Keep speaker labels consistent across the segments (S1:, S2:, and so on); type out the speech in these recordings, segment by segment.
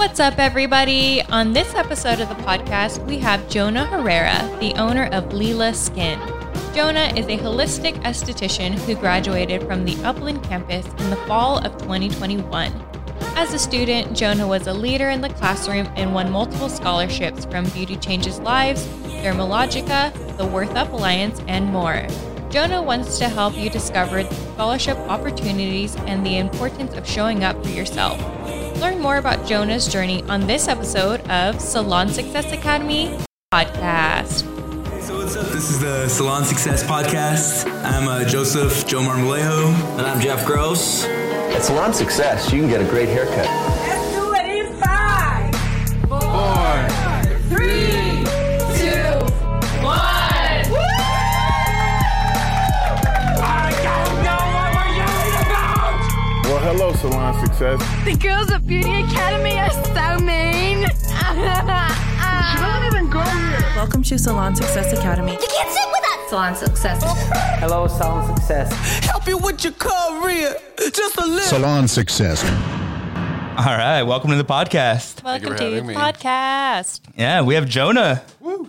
S1: What's up, everybody? On this episode of the podcast, we have Jonah Herrera, the owner of Leela Skin. Jonah is a holistic esthetician who graduated from the Upland campus in the fall of 2021. As a student, Jonah was a leader in the classroom and won multiple scholarships from Beauty Changes Lives, Dermalogica, the Worth Up Alliance, and more. Jonah wants to help you discover scholarship opportunities and the importance of showing up for yourself. Learn more about Jonah's journey on this episode of Salon Success Academy podcast.
S2: So what's up? This is the Salon Success Podcast. I'm uh, Joseph Joe Marmolejo.
S3: And I'm Jeff Gross.
S4: At Salon Success, you can get a great haircut.
S5: Hello, Salon Success.
S6: The girls at Beauty Academy are so mean. Shouldn't even go here.
S7: Welcome to Salon Success Academy.
S6: You can't sit with us.
S7: Salon Success.
S3: Hello, Salon Success.
S2: Help you with your career, just a little.
S5: Salon Success.
S8: All right, welcome to the podcast.
S1: Welcome to the
S5: me.
S1: podcast.
S8: Yeah, we have Jonah. Woo.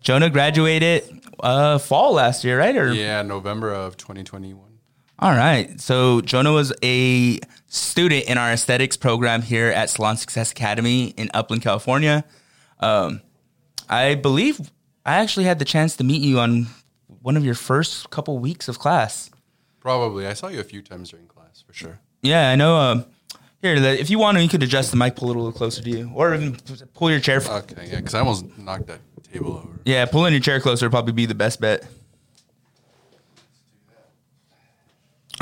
S8: Jonah graduated uh, fall last year, right? Or
S5: Yeah, November of 2021.
S8: All right. So Jonah was a student in our aesthetics program here at Salon Success Academy in Upland, California. Um, I believe I actually had the chance to meet you on one of your first couple weeks of class.
S5: Probably. I saw you a few times during class, for sure.
S8: Yeah, I know. Um, here, if you want to, you could adjust the mic, pull it a little closer to you, or even pull your chair.
S5: Okay, yeah, because I almost knocked that table over.
S8: Yeah, pulling your chair closer would probably be the best bet.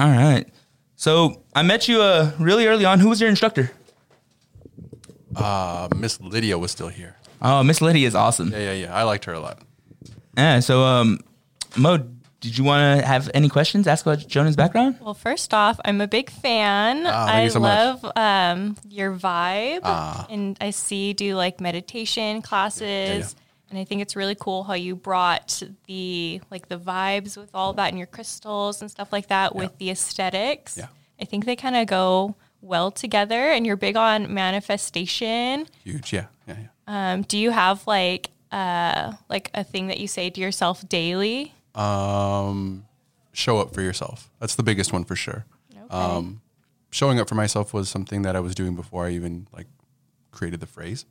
S8: All right. So I met you uh, really early on. Who was your instructor?
S5: Uh, Miss Lydia was still here.
S8: Oh, Miss Lydia is awesome.
S5: Yeah, yeah, yeah. I liked her a lot.
S8: Yeah. So, um, Mo, did you want to have any questions? Ask about Jonah's background.
S1: Well, first off, I'm a big fan.
S5: Ah,
S1: I
S5: you so much.
S1: love um, your vibe,
S5: Ah.
S1: and I see you do like meditation classes, and I think it's really cool how you brought the like the vibes with all that and your crystals and stuff like that with the aesthetics.
S5: Yeah.
S1: I think they kind of go well together, and you're big on manifestation.
S5: Huge. Yeah, yeah, yeah.
S1: Um, do you have like uh, like a thing that you say to yourself daily?
S5: Um, show up for yourself. That's the biggest one for sure. Um, showing up for myself was something that I was doing before I even like created the phrase.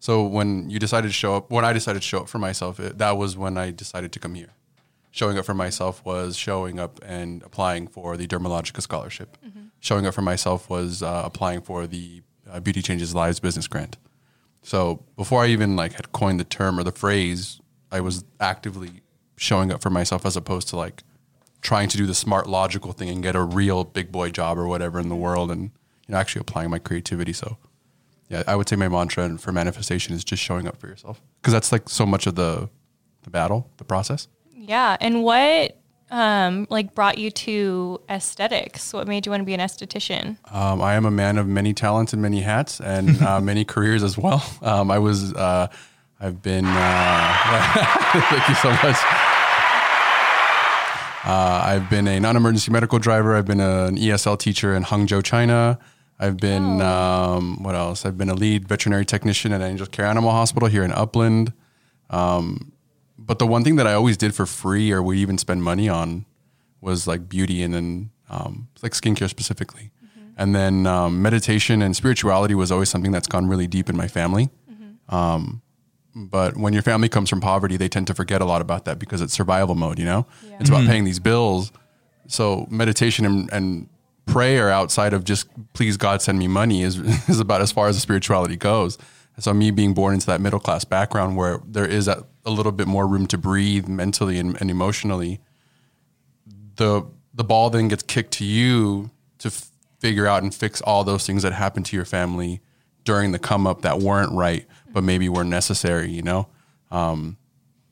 S5: So when you decided to show up, when I decided to show up for myself, it, that was when I decided to come here. Showing up for myself was showing up and applying for the Dermalogica scholarship. Showing up for myself was uh, applying for the uh, Beauty Changes Lives business grant. So before I even like had coined the term or the phrase, I was actively showing up for myself as opposed to like trying to do the smart logical thing and get a real big boy job or whatever in the world and you know actually applying my creativity. So yeah, I would say my mantra for manifestation is just showing up for yourself because that's like so much of the the battle, the process.
S1: Yeah. And what um, like brought you to aesthetics? What made you want to be an esthetician?
S5: Um, I am a man of many talents and many hats and uh, many careers as well. Um, I was, uh, I've been, uh, thank you so much. Uh, I've been a non-emergency medical driver. I've been an ESL teacher in Hangzhou, China. I've been, um, what else? I've been a lead veterinary technician at Angel Care Animal Hospital here in Upland. Um, but the one thing that I always did for free or would even spend money on was like beauty and then um, like skincare specifically. And then um, meditation and spirituality was always something that's gone really deep in my family. Um, but when your family comes from poverty, they tend to forget a lot about that because it's survival mode, you know? It's about paying these bills. So meditation and, and prayer outside of just please God send me money is, is about as far as the spirituality goes. And so me being born into that middle class background where there is a, a little bit more room to breathe mentally and, and emotionally, the the ball then gets kicked to you to f- figure out and fix all those things that happened to your family during the come up that weren't right, but maybe were necessary. You know, um,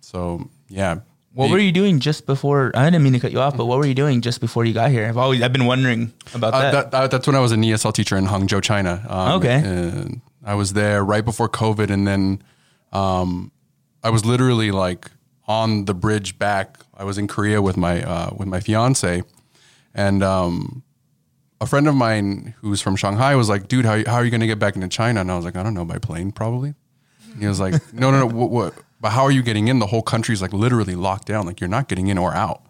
S5: so yeah.
S8: What were you doing just before? I didn't mean to cut you off, but what were you doing just before you got here? I've always I've been wondering about
S5: Uh,
S8: that.
S5: that, that- that's when I was an ESL teacher in Hangzhou, China. Um,
S8: Okay.
S5: and I was there right before COVID, and then um, I was literally like on the bridge back. I was in Korea with my uh, with my fiance, and um, a friend of mine who's from Shanghai was like, dude, how, how are you going to get back into China? And I was like, I don't know, by plane probably. And he was like, no, no, no. What, what, but how are you getting in? The whole country's like literally locked down. Like you're not getting in or out.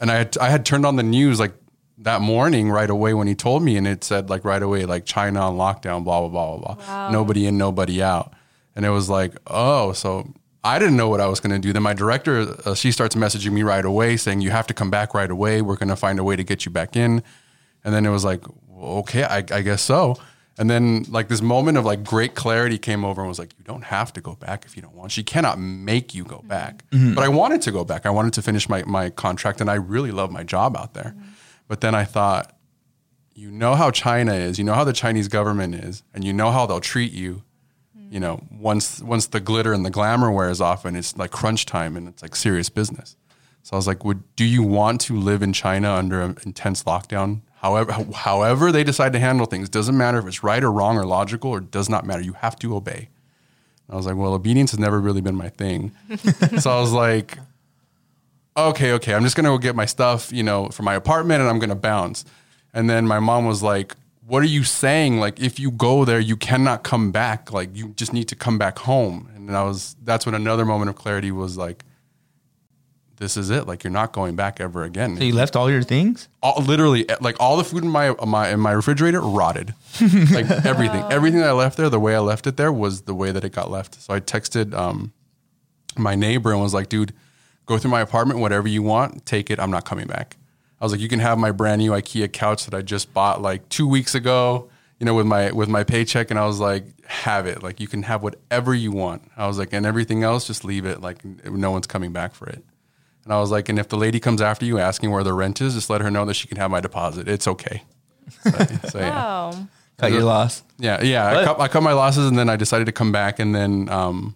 S5: And I had, I had turned on the news like that morning right away when he told me, and it said like right away, like China on lockdown, blah, blah, blah, blah, blah. Nobody in, nobody out. And it was like, oh, so I didn't know what I was going to do. Then my director, uh, she starts messaging me right away saying, you have to come back right away. We're going to find a way to get you back in. And then it was like, okay, I, I guess so. And then like this moment of like great clarity came over and was like, you don't have to go back if you don't want. She cannot make you go mm-hmm. back. Mm-hmm. But I wanted to go back. I wanted to finish my, my contract and I really love my job out there. Mm-hmm. But then I thought, you know how China is, you know how the Chinese government is, and you know how they'll treat you. You know, once once the glitter and the glamour wears off, and it's like crunch time, and it's like serious business. So I was like, "Would do you want to live in China under an intense lockdown? However, however they decide to handle things doesn't matter if it's right or wrong or logical or does not matter. You have to obey." I was like, "Well, obedience has never really been my thing." so I was like, okay, okay, I'm just gonna go get my stuff, you know, from my apartment and I'm gonna bounce. And then my mom was like, What are you saying? Like, if you go there, you cannot come back. Like, you just need to come back home. And I was, that's when another moment of clarity was like, This is it. Like, you're not going back ever again.
S8: So you left all your things?
S5: all, literally, like all the food in my, my in my refrigerator rotted. like everything, everything that I left there, the way I left it there was the way that it got left. So I texted um, my neighbor and was like, dude, go through my apartment, whatever you want, take it. I'm not coming back. I was like, you can have my brand new IKEA couch that I just bought like two weeks ago, you know, with my with my paycheck. And I was like, have it. Like you can have whatever you want. I was like, and everything else, just leave it. Like no one's coming back for it. And I was like, and if the lady comes after you asking where the rent is, just let her know that she can have my deposit. It's okay. So, so, yeah.
S1: Wow.
S8: Cut your loss.
S5: Yeah, yeah. I cut, I cut my losses, and then I decided to come back, and then um,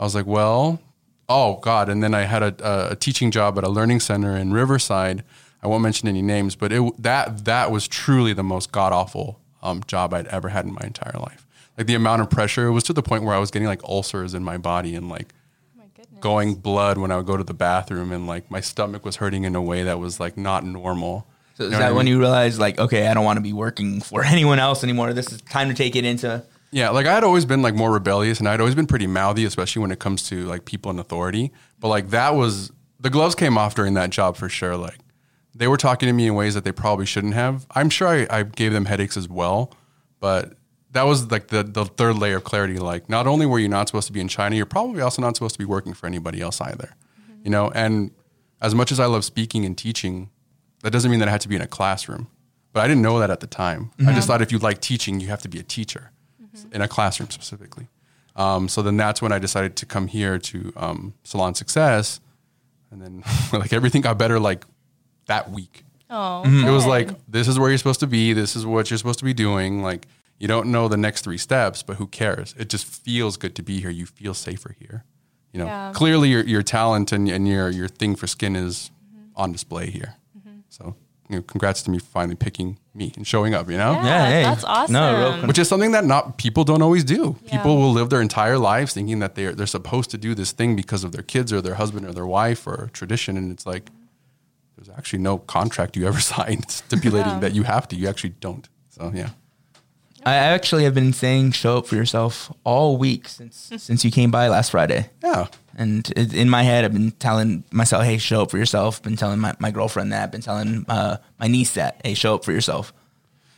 S5: I was like, well, oh god. And then I had a, a teaching job at a learning center in Riverside. I won't mention any names, but it that that was truly the most god awful um, job I'd ever had in my entire life. Like the amount of pressure, it was to the point where I was getting like ulcers in my body and like going blood when I would go to the bathroom, and like my stomach was hurting in a way that was like not normal.
S8: So is
S5: know what
S8: that
S5: I
S8: when
S5: mean?
S8: you realized, like, okay, I don't want to be working for anyone else anymore? This is time to take it into.
S5: Yeah, like I had always been like more rebellious and I'd always been pretty mouthy, especially when it comes to like people in authority. But like that was the gloves came off during that job for sure. Like they were talking to me in ways that they probably shouldn't have. I'm sure I, I gave them headaches as well, but that was like the, the third layer of clarity. Like not only were you not supposed to be in China, you're probably also not supposed to be working for anybody else either. You know, and as much as I love speaking and teaching, that doesn't mean that I had to be in a classroom. But I didn't know that at the time. I just thought if you like teaching, you have to be a teacher in a classroom specifically. Um, so then that's when I decided to come here to um, Salon Success, and then like everything got better like that week.
S1: Oh,
S5: It was like this is where you're supposed to be. This is what you're supposed to be doing. Like you don't know the next three steps, but who cares? It just feels good to be here. You feel safer here. You know,
S1: Yeah.
S5: clearly your your talent and, and your your thing for skin is mm-hmm. on display here. Mm-hmm. So you know, congrats to me for finally picking me and showing up. You know.
S1: Yeah,
S8: Yeah, hey.
S1: that's awesome.
S8: No, real con-
S5: which is something that not people don't always do.
S1: Yeah.
S5: People will live their entire lives thinking that they're they're supposed to do this thing because of their kids or their husband or their wife or tradition, and it's like there's actually no contract you ever signed stipulating
S1: Yeah.
S5: that you have to. You actually don't. So yeah,
S8: I actually have been saying show up for yourself all week since since you came by last Friday.
S5: yeah,
S8: And it, in my head, I've been telling myself, "Hey, show up for yourself." Been telling my, my girlfriend that. Been telling uh, my niece that, "Hey, show up for yourself."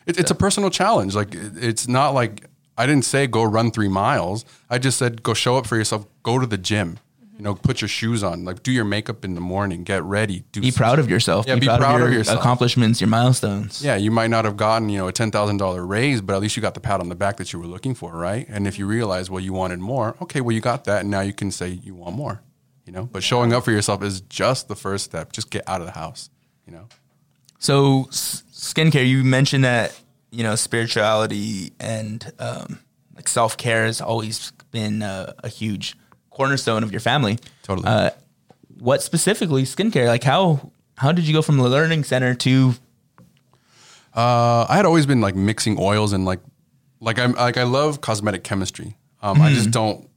S5: it, it's a personal challenge. Like it- it's not like I didn't say go run three miles. I just said go show up for yourself. Go to the gym. You know, put your shoes on. Like do your makeup in the morning. Get ready. Do
S8: Be proud of yourself.
S5: Yeah, be proud
S8: of
S5: of
S8: your
S5: yourself.
S8: accomplishments, your milestones.
S5: Yeah, you might not have gotten, you know, a ten thousand dollar raise, but at least you got the pat on the back that you were looking for, right? And if you realize, well, you wanted more, okay, well, you got that, and now you can say you want more, you know. But showing up for yourself is just the first step. Just get out of the house, you know.
S8: So, s- skincare. You mentioned that you know spirituality and um, like self care has always been uh, a huge cornerstone of your family.
S5: Totally.
S8: Uh, what specifically skincare? Like how how did you go from the learning center to
S5: Uh, I had always been like mixing oils and like, like I'm like I love cosmetic chemistry. Um, I just don't.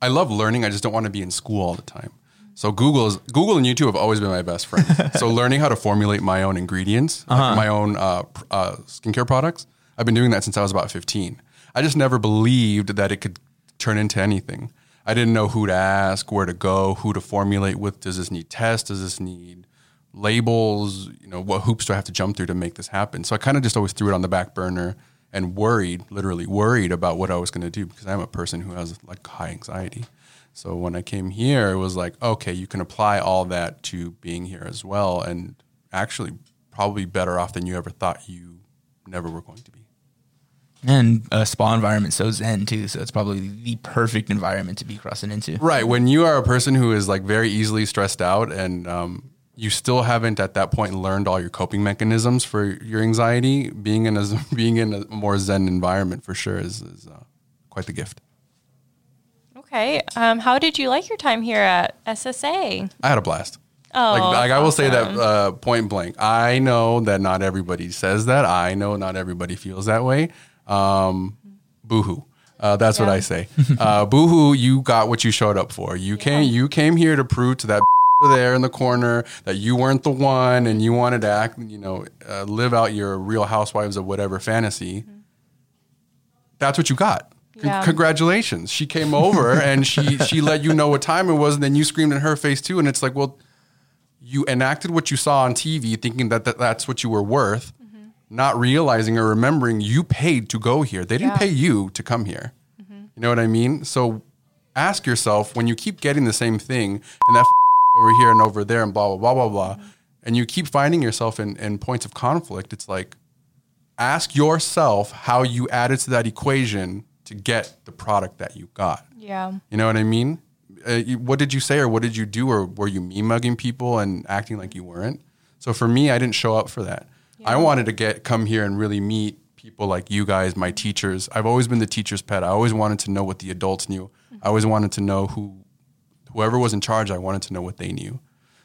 S5: I love learning. I just don't want to be in school all the time. So Google is Google and YouTube have always been my best friends. so learning how to formulate my own ingredients, like my own uh, uh, skincare products, I've been doing that since I was about 15. I just never believed that it could turn into anything. I didn't know who to ask, where to go, who to formulate with. Does this need tests? Does this need labels? You know, what hoops do I have to jump through to make this happen? So I kind of just always threw it on the back burner and worried, literally worried about what I was going to do because I'm a person who has like high anxiety. So when I came here, it was like, okay, you can apply all that to being here as well, and actually probably better off than you ever thought you never were going to be.
S8: And a spa environment so zen too, so it's probably the perfect environment to be crossing into.
S5: Right. When you are a person who is like very easily stressed out and um, you still haven't at that point learned all your coping mechanisms for your anxiety, being in a being in a more zen environment for sure is, is uh, quite the gift.
S1: Okay. Um, how did you like your time here at SSA?
S5: I had a blast.
S1: Oh,
S5: like, like I will say that uh, point blank. I know that not everybody says that. I know not everybody feels that way. Um, boohoo. Uh, that's what I say. Uh, boohoo, you got what you showed up for. You came. You came here to prove to that there in the corner that you weren't the one, and you wanted to act. You know, uh, live out your Real Housewives of whatever fantasy. That's what you got. Con-
S1: Yeah.
S5: Congratulations. She came over and she she let you know what time it was, and then you screamed in her face too. And it's like, well, you enacted what you saw on TV, thinking that, that that's what you were worth, not realizing or remembering you paid to go here. They didn't
S1: Yeah.
S5: pay you to come here. You know what I mean? So ask yourself when you keep getting the same thing and that over here and over there and blah blah blah blah blah, and you keep finding yourself in, in points of conflict. It's like ask yourself how you added to that equation to get the product that you got.
S1: Yeah.
S5: You know what I mean? Uh, you, what did you say or what did you do or were you me mugging people and acting like you weren't? So for me, I didn't show up for that. I wanted to get come here and really meet people like you guys, my teachers. I've always been the teacher's pet. I always wanted to know what the adults knew. I always wanted to know who whoever was in charge, I wanted to know what they knew.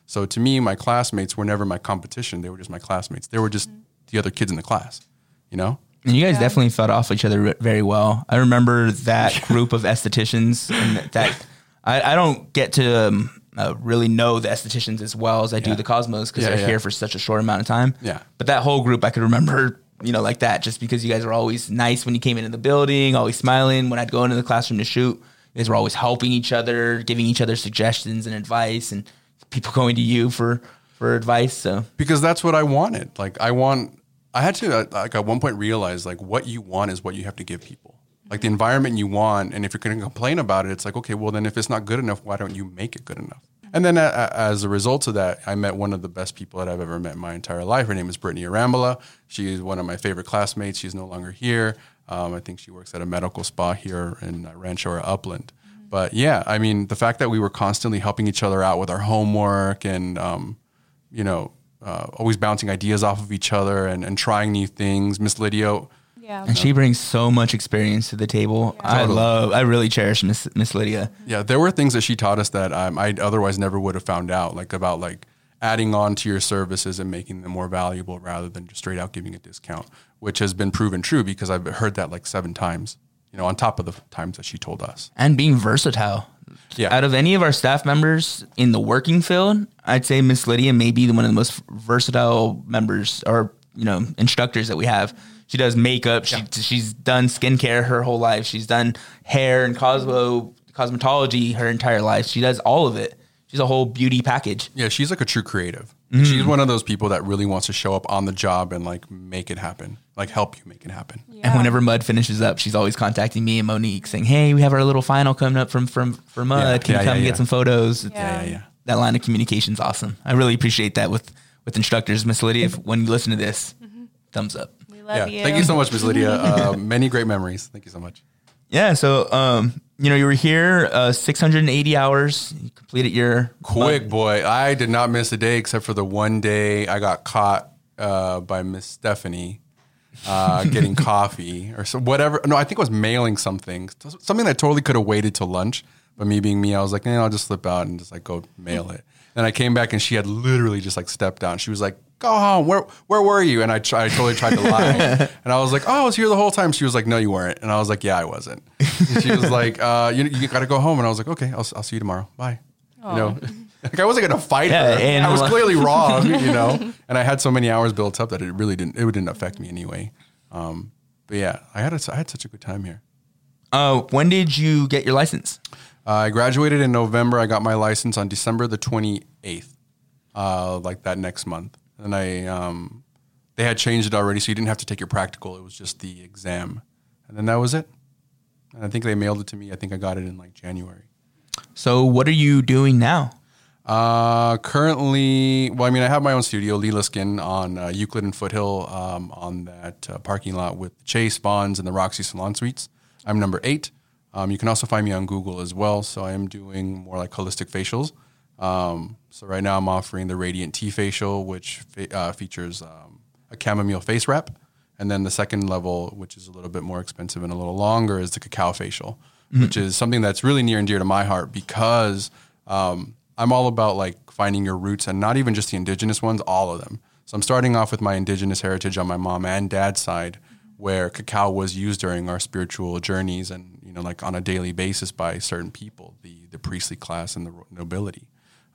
S5: So to me, my classmates were never my competition. They were just my classmates. They were just the other kids in the class, you know?
S8: And you guys definitely fed off each other very well. I remember that group of estheticians, and that I, I don't get to um, uh, really know the estheticians as well as I do the Cosmos because
S5: Yeah,
S8: they're here for such a short amount of time.
S5: Yeah.
S8: But that whole group, I could remember, you know, like that, just because you guys were always nice when you came into the building, always smiling. When I'd go into the classroom to shoot, you guys were always helping each other, giving each other suggestions and advice, and people going to you for for advice. So
S5: because that's what I wanted. Like I want, I had to uh, like at one point realize like what you want is what you have to give people. Like the environment you want, and if you're going to complain about it, it's like okay, well then if it's not good enough, why don't you make it good enough? And then uh, as a result of that, I met one of the best people that I've ever met in my entire life. Her name is Brittany Arambola. She is one of my favorite classmates. She's no longer here. Um, I think she works at a medical spa here in uh, Rancho or Upland. But yeah, I mean, the fact that we were constantly helping each other out with our homework and um, you know, uh, always bouncing ideas off of each other and, and trying new things. Miss Lydia,
S1: Yeah.
S8: and she brings so much experience to the table. I
S5: Totally.
S8: love, I really cherish Miss Miss Lydia.
S5: yeah, there were things that she taught us that um, I otherwise never would have found out, like about like adding on to your services and making them more valuable rather than just straight out giving a discount, which has been proven true because I've heard that like seven times, you know, on top of the times that she told us.
S8: and being versatile.
S5: Yeah.
S8: Out of any of our staff members in the working field, I'd say Miss Lydia may be the- one of the most versatile members or you know instructors that we have. She does makeup. She she's done skincare her whole life. She's done hair and cosmo cosmetology her entire life. She does all of it. She's a whole beauty package.
S5: Yeah, she's like a true creative.
S8: Mm-hmm.
S5: She's one of those people that really wants to show up on the job and like make it happen, like help you make it happen.
S8: And whenever Mud finishes up, she's always contacting me and Monique saying, "Hey, we have our little final coming up from from from Mud.
S5: Yeah,
S8: Can
S5: yeah,
S8: you come
S5: yeah,
S8: and
S5: yeah.
S8: get some photos?"
S1: Yeah.
S5: Yeah, yeah.
S8: that line of communication's awesome. I really appreciate that with with instructors, Miss Lydia. If, when you listen to this, thumbs up.
S1: We love
S5: Yeah,
S1: you.
S5: thank you so much, Miss Lydia. Uh, many great memories. Thank you so much.
S8: Yeah. So, um, you know, you were here uh, 680 hours. You completed your
S5: Quick boy, I did not miss a day except for the one day I got caught uh, by Miss Stephanie uh, getting coffee or so whatever. No, I think I was mailing something, something that totally could have waited till lunch. But me being me, I was like, eh, I'll just slip out and just like go mail it. And I came back and she had literally just like stepped down. She was like, "Go home. Where where were you?" And I try, I totally tried to lie. and I was like, "Oh, I was here the whole time." She was like, "No, you weren't." And I was like, "Yeah, I wasn't." And she was like, uh, "You you got to go home." And I was like, "Okay, I'll I'll see you tomorrow. Bye." You know, like I wasn't gonna fight
S8: Yeah,
S5: her.
S8: and
S5: I was clearly wrong, you know. And I had so many hours built up that it really didn't. It didn't affect me anyway. Um, but yeah, I had a, I had such a good time here.
S8: Uh, when did you get your license?
S5: Uh, I graduated in November. I got my license on December the 28th, uh, like that next month. And I, um, they had changed it already, so you didn't have to take your practical. It was just the exam. And then that was it. And I think they mailed it to me. I think I got it in like January.
S8: So what are you doing now?
S5: Uh, currently, well, I mean, I have my own studio, Leela Skin, on uh, Euclid and Foothill, um, on that uh, parking lot with Chase Bonds and the Roxy Salon Suites. I'm number eight. Um, you can also find me on Google as well. So I am doing more like holistic facials. Um, so right now I'm offering the Radiant T facial, which fe- uh, features um, a chamomile face wrap, and then the second level, which is a little bit more expensive and a little longer, is the cacao facial, which is something that's really near and dear to my heart because um, I'm all about like finding your roots and not even just the indigenous ones, all of them. So I'm starting off with my indigenous heritage on my mom and dad's side, where cacao was used during our spiritual journeys and you know like on a daily basis by certain people, the the priestly class and the nobility.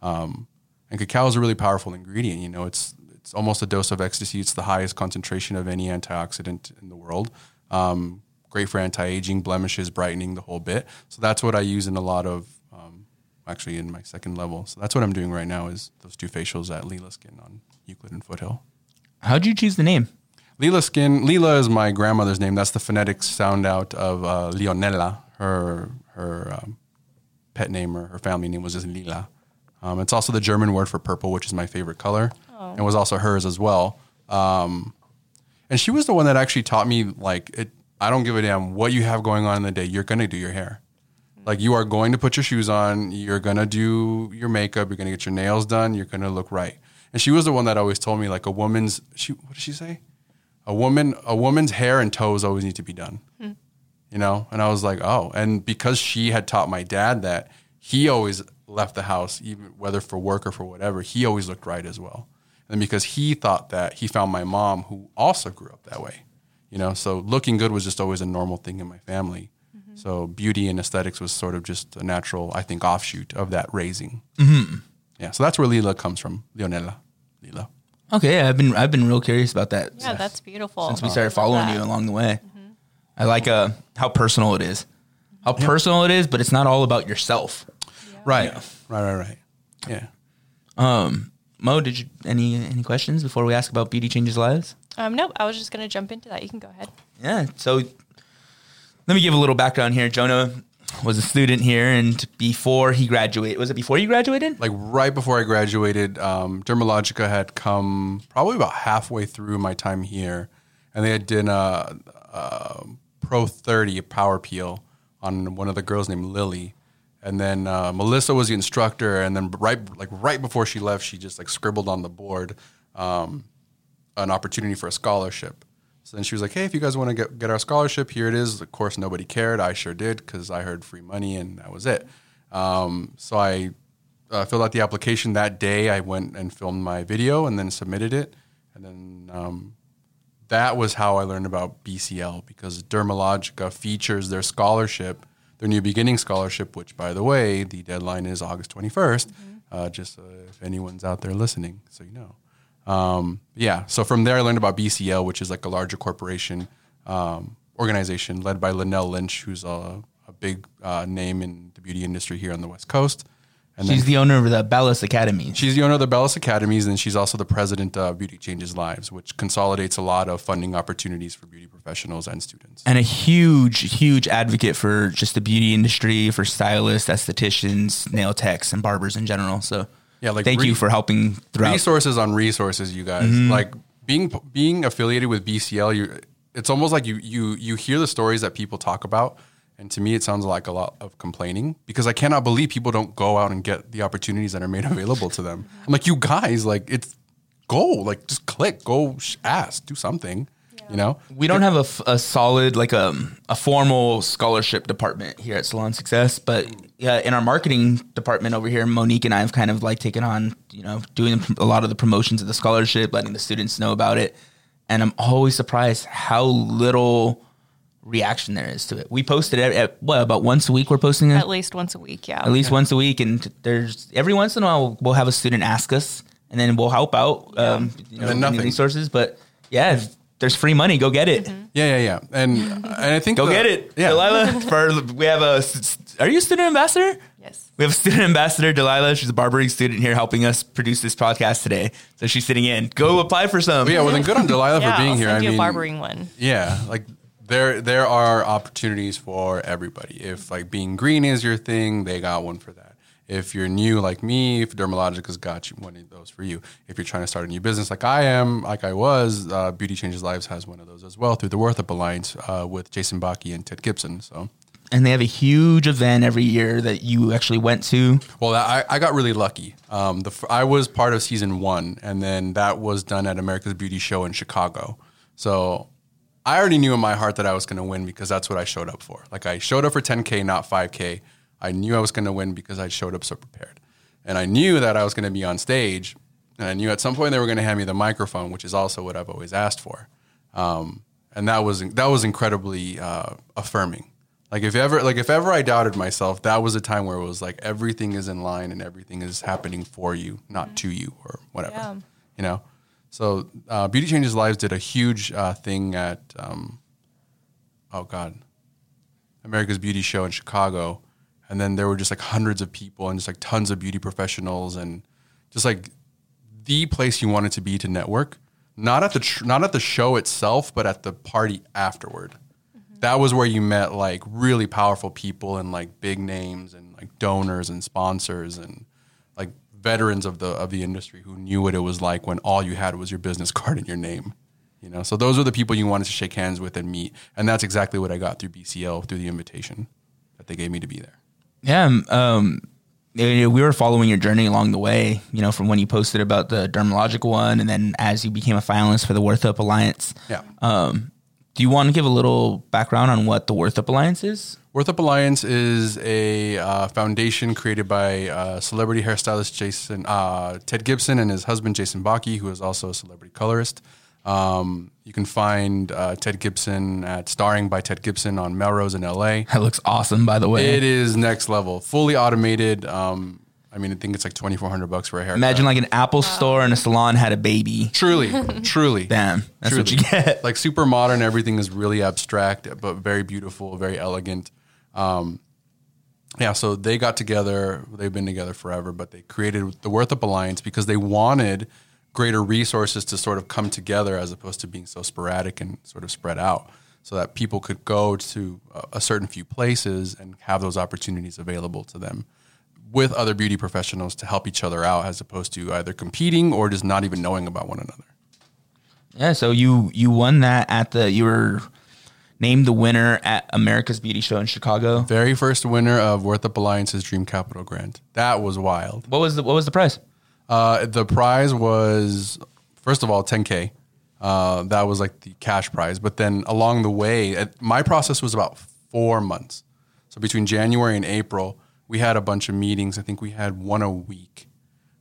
S5: Um, and cacao is a really powerful ingredient. You know, it's it's almost a dose of ecstasy. It's the highest concentration of any antioxidant in the world. Um, great for anti-aging, blemishes, brightening, the whole bit. So that's what I use in a lot of, um, actually in my second level. So that's what I'm doing right now is those two facials at Leela Skin on Euclid and Foothill.
S8: How'd you choose the name?
S5: Leela Skin. Lila is my grandmother's name. That's the phonetic sound out of uh, Leonella. Her her um, pet name or her family name was just Lila. Um, it's also the German word for purple, which is my favorite color, and was also hers as well. Um, and she was the one that actually taught me like it. I don't give a damn what you have going on in the day. You're gonna do your hair. Like you are going to put your shoes on. You're gonna do your makeup. You're gonna get your nails done. You're gonna look right. And she was the one that always told me like a woman's. She what did she say? A woman a woman's hair and toes always need to be done. Hmm. You know, and I was like, oh. And because she had taught my dad that, he always left the house, even whether for work or for whatever. He always looked right as well. And because he thought that, he found my mom who also grew up that way. You know, so looking good was just always a normal thing in my family. Mm-hmm. So beauty and aesthetics was sort of just a natural, I think, offshoot of that raising. Mm-hmm. Yeah, so that's where Lila comes from, Leonela, Lila.
S8: Okay, yeah, I've been I've been real curious about that
S1: Yeah, that's beautiful.
S8: since we started following you along the way. I like uh, how personal it is. How personal it is, but it's not all about yourself.
S5: Right, yeah. right, right, right. Yeah.
S8: Um, Mo, did you any any questions before we ask about beauty changes lives?
S1: Um, nope, I was just gonna jump into that. You can go ahead.
S8: Yeah. So let me give a little background here. Jonah was a student here, and before he graduated, was it before you graduated?
S5: like right before I graduated, um, Dermalogica had come probably about halfway through my time here, and they had done a, a Pro 30 power peel on one of the girls named Lily. And then uh, Melissa was the instructor, and then right like right before she left, she just like scribbled on the board um, an opportunity for a scholarship. So then she was like, "Hey, if you guys want to get get our scholarship, here it is." Of course, nobody cared. I sure did because I heard free money, and that was it. Um, so I uh, filled out the application that day. I went and filmed my video and then submitted it, and then um, that was how I learned about BCL because Dermalogica features their scholarship, their New Beginning scholarship, which, by the way, the deadline is August 21st. Uh, just uh, if anyone's out there listening, so you know. Um, yeah, so from there I learned about BCL, which is like a larger corporation um, organization led by Lynelle Lynch, who's a, a big uh, name in the beauty industry here on the West Coast. And
S8: She's the owner of the Bellus Academy.
S5: She's the owner of the Bellus Academies, and she's also the president of Beauty Changes Lives, which consolidates a lot of funding opportunities for beauty professionals and students.
S8: and a huge, huge advocate for just the beauty industry, for stylists, estheticians, nail techs, and barbers in general. So,
S5: Yeah, like
S8: thank
S5: re-
S8: you for helping throughout.
S5: resources on resources, you guys. Mm-hmm. Like being being affiliated with BCL, you it's almost like you you you hear the stories that people talk about, and to me, it sounds like a lot of complaining because I cannot believe people don't go out and get the opportunities that are made available to them. I'm like, you guys, like it's go, like just click, go sh- ask, do something, you know.
S8: We don't have a, a solid, like a, a formal scholarship department here at Salon Success, but yeah, in our marketing department over here, Monique and I have kind of like taken on, you know, doing a lot of the promotions of the scholarship, letting the students know about it. And I'm always surprised how little reaction there is to it. We posted it at what about once a week. We're posting it
S1: At least once a week, yeah.
S8: at least once a week, and there's every once in a while we'll have a student ask us, and then we'll help out. Um, you know,
S5: nothing.
S8: resources, but yeah, if there's free money. Go get it. Mm-hmm.
S5: Yeah, yeah, yeah. And and I think
S8: Go
S5: the-
S8: get it,
S5: Yeah.
S8: Delilah. For we have a. Are you a student ambassador?
S1: Yes.
S8: We have a student ambassador, Delilah. She's a barbering student here helping us produce this podcast today. So she's sitting in. Go apply for some.
S5: But yeah, well then good on Delilah
S1: Yeah,
S5: for being
S1: I'll
S5: here.
S1: send
S5: I
S1: you
S5: mean,
S1: a barbering one.
S5: Yeah, like there there are opportunities for everybody. If like being green is your thing, they got one for that. If you're new like me, if Dermalogica's got you one of those for you. If you're trying to start a new business like I am, like I was, uh, Beauty Changes Lives has one of those as well through the Worth Up Alliance uh, with Jason Backe and Ted Gibson. So
S8: and they have a huge event every year that you actually went to.
S5: Well, I, I got really lucky. Um, the, I was part of season one, and then that was done at America's Beauty Show in Chicago. So I already knew in my heart that I was going to win because that's what I showed up for. Like I showed up for 10K, not 5K. I knew I was going to win because I showed up so prepared. And I knew that I was going to be on stage, and I knew at some point they were going to hand me the microphone, which is also what I've always asked for. Um, and that was that was incredibly uh, affirming. Like if ever like if ever I doubted myself, that was a time where it was like everything is in line and everything is happening for you, not to you or whatever.
S1: Yeah.
S5: You know. So uh, Beauty Changes Lives did a huge uh, thing at um, oh god, America's Beauty Show in Chicago, and then there were just like hundreds of people and just like tons of beauty professionals and just like the place you wanted to be to network. Not at the tr- not at the show itself, but at the party afterward. Mm-hmm. That was where you met like really powerful people and like big names and like donors and sponsors and like veterans of the of the industry who knew what it was like when all you had was your business card and your name. You know, so those are the people you wanted to shake hands with and meet, and that's exactly what I got through BCL through the invitation that they gave me to be there.
S8: Yeah, um, um, we were following your journey along the way. You know, from when you posted about the dermatological one, and then as you became a finalist for the Worth Up Alliance.
S5: Yeah.
S8: Um, do you want to give a little background on what the Worth Up Alliance is?
S5: Worth Up Alliance is a uh, foundation created by uh, celebrity hairstylist Jason uh, Ted Gibson and his husband Jason Backe, who is also a celebrity colorist. Um, you can find uh, Ted Gibson at Starring by Ted Gibson on Melrose in LA.
S8: That looks awesome, by the way.
S5: It is next level, fully automated. Um, I mean, I think it's like twenty four hundred bucks for a haircut.
S8: Imagine like an Apple store and a salon had a baby.
S5: truly, truly,
S8: Damn, that's what you get.
S5: Like super modern, everything is really abstract, but very beautiful, very elegant. Um, yeah, so they got together. They've been together forever, but they created the Worth Up Alliance because they wanted greater resources to sort of come together as opposed to being so sporadic and sort of spread out, so that people could go to a- certain few places and have those opportunities available to them with other beauty professionals to help each other out, as opposed to either competing or just not even knowing about one another.
S8: Yeah, so you you won that at the you were named the winner at America's Beauty Show in Chicago.
S5: Very first winner of Worth Up Alliance's Dream Capital Grant. That was wild.
S8: What was the what was the prize?
S5: Uh, the prize was, first of all, 10K. Uh, that was like the cash prize. But then along the way, my process was about four months. So between January and April, we had a bunch of meetings. I think we had one a week.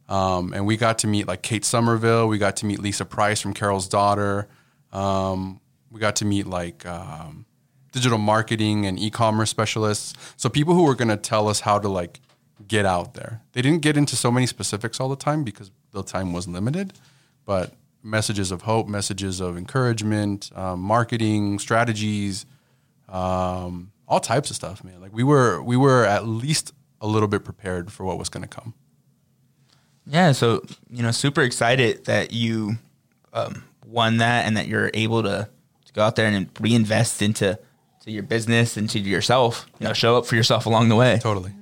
S5: Um, and we got to meet like Kate Somerville. We got to meet Lisa Price from Carol's Daughter. Um, we got to meet like um, digital marketing and e-commerce specialists. So people who were going to tell us how to like get out there. They didn't get into so many specifics all the time because the time was limited, but messages of hope, messages of encouragement, um, marketing strategies, um, all types of stuff, man. Like we were, we were at least a little bit prepared for what was going to come.
S8: Yeah, so you know, super excited that you um, won that and that you're able to, to go out there and reinvest into to your business and to yourself. You know, show up for yourself along the way.
S5: Totally.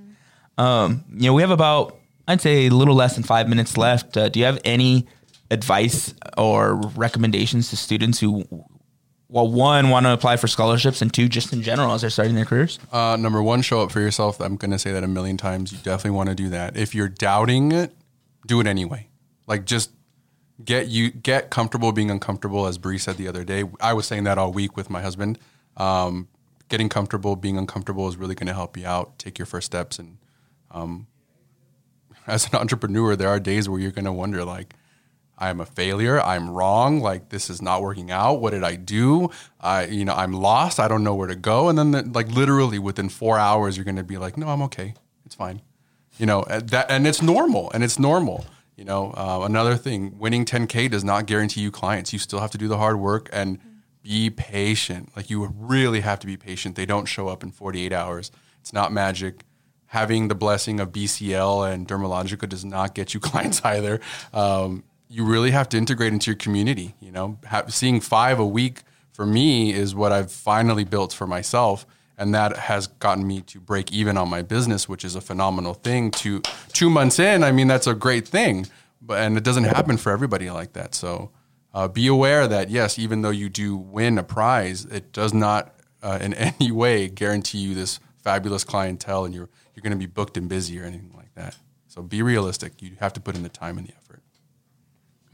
S8: Um, you know, we have about I'd say a little less than five minutes left. Uh, do you have any advice or recommendations to students who, well, one want to apply for scholarships and two, just in general as they're starting their careers?
S5: Uh, number one, show up for yourself. I'm going to say that a million times. You definitely want to do that. If you're doubting it, do it anyway. Like just get you get comfortable being uncomfortable. As Bree said the other day, I was saying that all week with my husband. Um, getting comfortable, being uncomfortable is really going to help you out. Take your first steps, and um, as an entrepreneur, there are days where you're going to wonder, like, I'm a failure. I'm wrong. Like this is not working out. What did I do? I, you know, I'm lost. I don't know where to go. And then, the, like literally within four hours, you're going to be like, no, I'm okay. It's fine. You know that, and it's normal. And it's normal. You know, uh, another thing, winning 10k does not guarantee you clients. You still have to do the hard work and be patient. Like you really have to be patient. They don't show up in 48 hours. It's not magic having the blessing of BCL and Dermalogica does not get you clients either. Um, you really have to integrate into your community. You know, ha- seeing five a week for me is what I've finally built for myself, and that has gotten me to break even on my business, which is a phenomenal thing. To two months in, I mean, that's a great thing, but and it doesn't happen for everybody like that. So. Uh, be aware that yes, even though you do win a prize, it does not uh, in any way guarantee you this fabulous clientele, and you're you're going to be booked and busy or anything like that. So be realistic. You have to put in the time and the effort.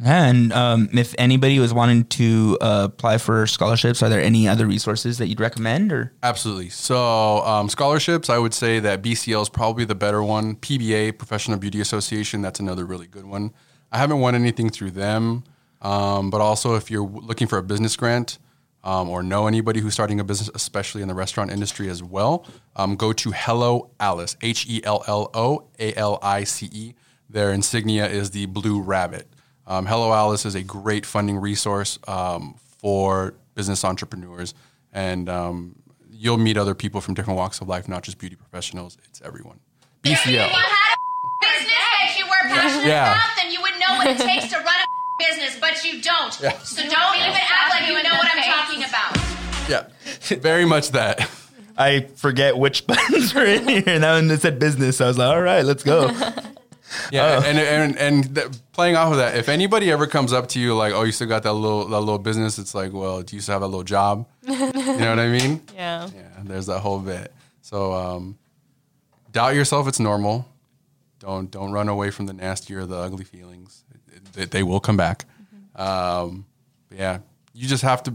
S8: And um, if anybody was wanting to uh, apply for scholarships, are there any other resources that you'd recommend? Or
S5: absolutely. So um, scholarships, I would say that BCL is probably the better one. PBA, Professional Beauty Association, that's another really good one. I haven't won anything through them, um, but also if you're looking for a business grant um, or know anybody who's starting a business, especially in the restaurant industry as well, um, go to Hello Alice, H E L L O A L I C E. Their insignia is the blue rabbit. Um, Hello Alice is a great funding resource um, for business entrepreneurs, and um, you'll meet other people from different walks of life, not just beauty professionals. It's everyone. BCL.
S9: If you had a business that you were passionate
S5: Yeah.
S9: about, then you would know what it takes to run a business, but you don't.
S5: Yeah.
S9: So don't even act like you know what I'm talking about.
S5: Yeah, very much that.
S8: I forget which buttons were in here, and that one that said business. I was like, all right, let's go.
S5: Yeah, and and and th- playing off of that, if anybody ever comes up to you like, "Oh, you still got that little that little business," it's like, "Well, do you still have a little job?" you know what I mean?
S1: Yeah.
S5: Yeah. There's that whole bit. So um, doubt yourself. It's normal. Don't don't run away from the nasty or the ugly feelings. They, they will come back. Um, but yeah, you just have to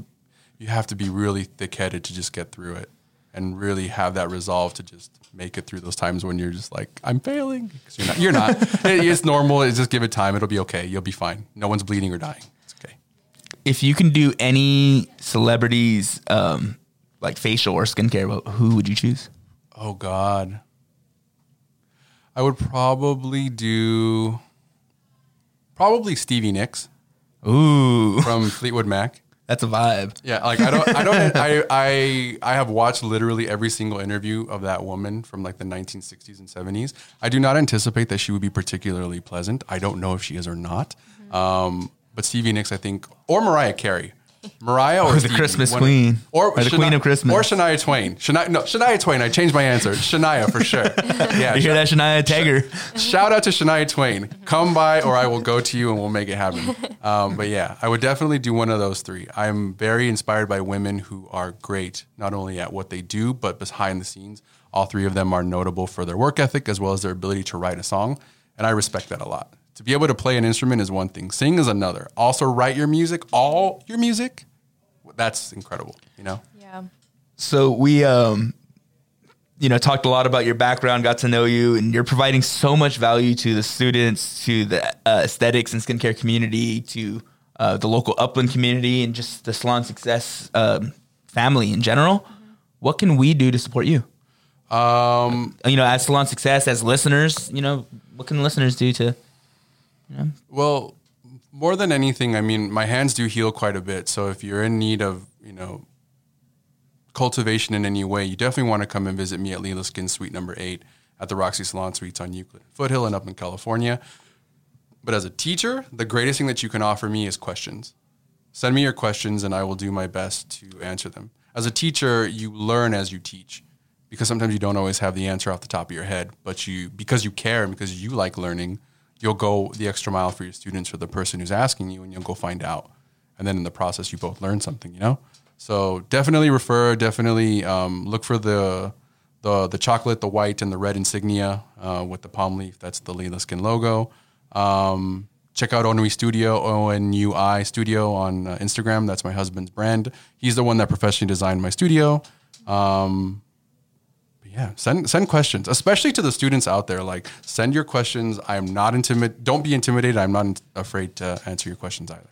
S5: you have to be really thick headed to just get through it, and really have that resolve to just make it through those times when you're just like, I'm failing. 'Cause you're not. You're not. It- it's normal. It's just give it time. It'll be okay. You'll be fine. No one's bleeding or dying. It's okay.
S8: if you can do any celebrities, um, like facial or skincare, wh- who would you choose?
S5: Oh God. I would probably do probably Stevie Nicks
S8: Ooh,
S5: from Fleetwood Mac.
S8: that's a vibe.
S5: Yeah, like I don't, I don't, I, I, I have watched literally every single interview of that woman from like the 1960s and 70s. I do not anticipate that she would be particularly pleasant. I don't know if she is or not. Um, but Stevie Nicks, I think, or Mariah Carey. Mariah or
S8: Or the Christmas
S5: one-
S8: queen.
S5: or,
S8: Or the
S5: Shania-
S8: queen of Christmas.
S5: or Shania Twain. Shania, no, Shania Twain. I changed my answer. Shania for sure. Yeah,
S8: You hear that, Shania Tagger?
S5: Shout out to Shania Twain. Come by, or I will go to you, and we'll make it happen. Um, but yeah, I would definitely do one of those three. I'm very inspired by women who are great, not only at what they do, but behind the scenes. All three of them are notable for their work ethic as well as their ability to write a song, and I respect that a lot. To be able to play an instrument is one thing; sing is another. Also, write your music, all your music. That's incredible. You know.
S1: Yeah.
S8: So we, um, you know, talked a lot about your background, got to know you, and you're providing so much value to the students, to the uh, aesthetics and skincare community, to uh, the local upland community, and just the salon success um, family in general. What can we do to support you?
S5: Um,
S8: You know, as salon success, as listeners, you know, what can listeners do to?
S5: Well, more than anything, I mean, my hands do heal quite a bit. So if you're in need of, you know, cultivation in any way, you definitely want to come and visit me at Leela Skin Suite number eight at the Roxy Salon Suites on Euclid Foothill and up in California. But as a teacher, the greatest thing that you can offer me is questions. Send me your questions and I will do my best to answer them. As a teacher, you learn as you teach because sometimes you don't always have the answer off the top of your head, but you because you care and because you like learning, you'll go the extra mile for your students or the person who's asking you and you'll go find out. And then in the process you both learn something, you know? So definitely refer, definitely um, look for the the the chocolate, the white, and the red insignia uh, with the palm leaf. That's the Leela Skin logo. Um, check out Onui Studio, O N U I Studio on uh, Instagram. That's my husband's brand. He's the one that professionally designed my studio. Um, yeah, Yeah, send send questions, especially to the students out there. Like, send your questions. I'm not intimidated. Don't be intimidated. I'm not afraid to answer your questions either.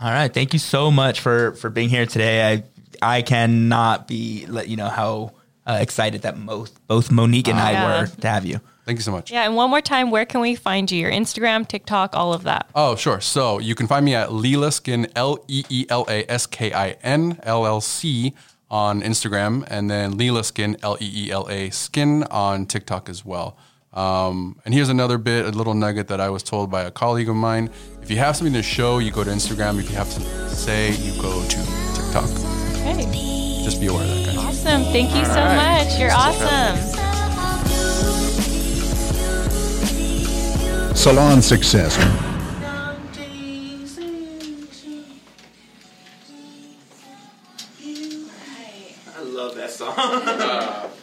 S8: All right, thank you so much for for being here today. I I cannot be let you know how uh, excited that both both Monique and I
S1: Yeah.
S8: were to have you.
S5: Thank you so much.
S1: Yeah, and one more time, where can we find you? Your Instagram, TikTok, all of that.
S5: Oh, sure. So you can find me at Leela Skin, L E E L A S K I N L L C on Instagram, and then Leela Skin, L E E L A Skin on TikTok as well. Um, and here's another bit, a little nugget that I was told by a colleague of mine. If you have something to show, you go to Instagram. If you have something to say, you go to TikTok.
S1: Okay.
S5: Just be aware of that, guys.
S1: Awesome. Thank you so
S5: right.
S1: much. You're awesome.
S10: Salon Success.
S8: Love that song.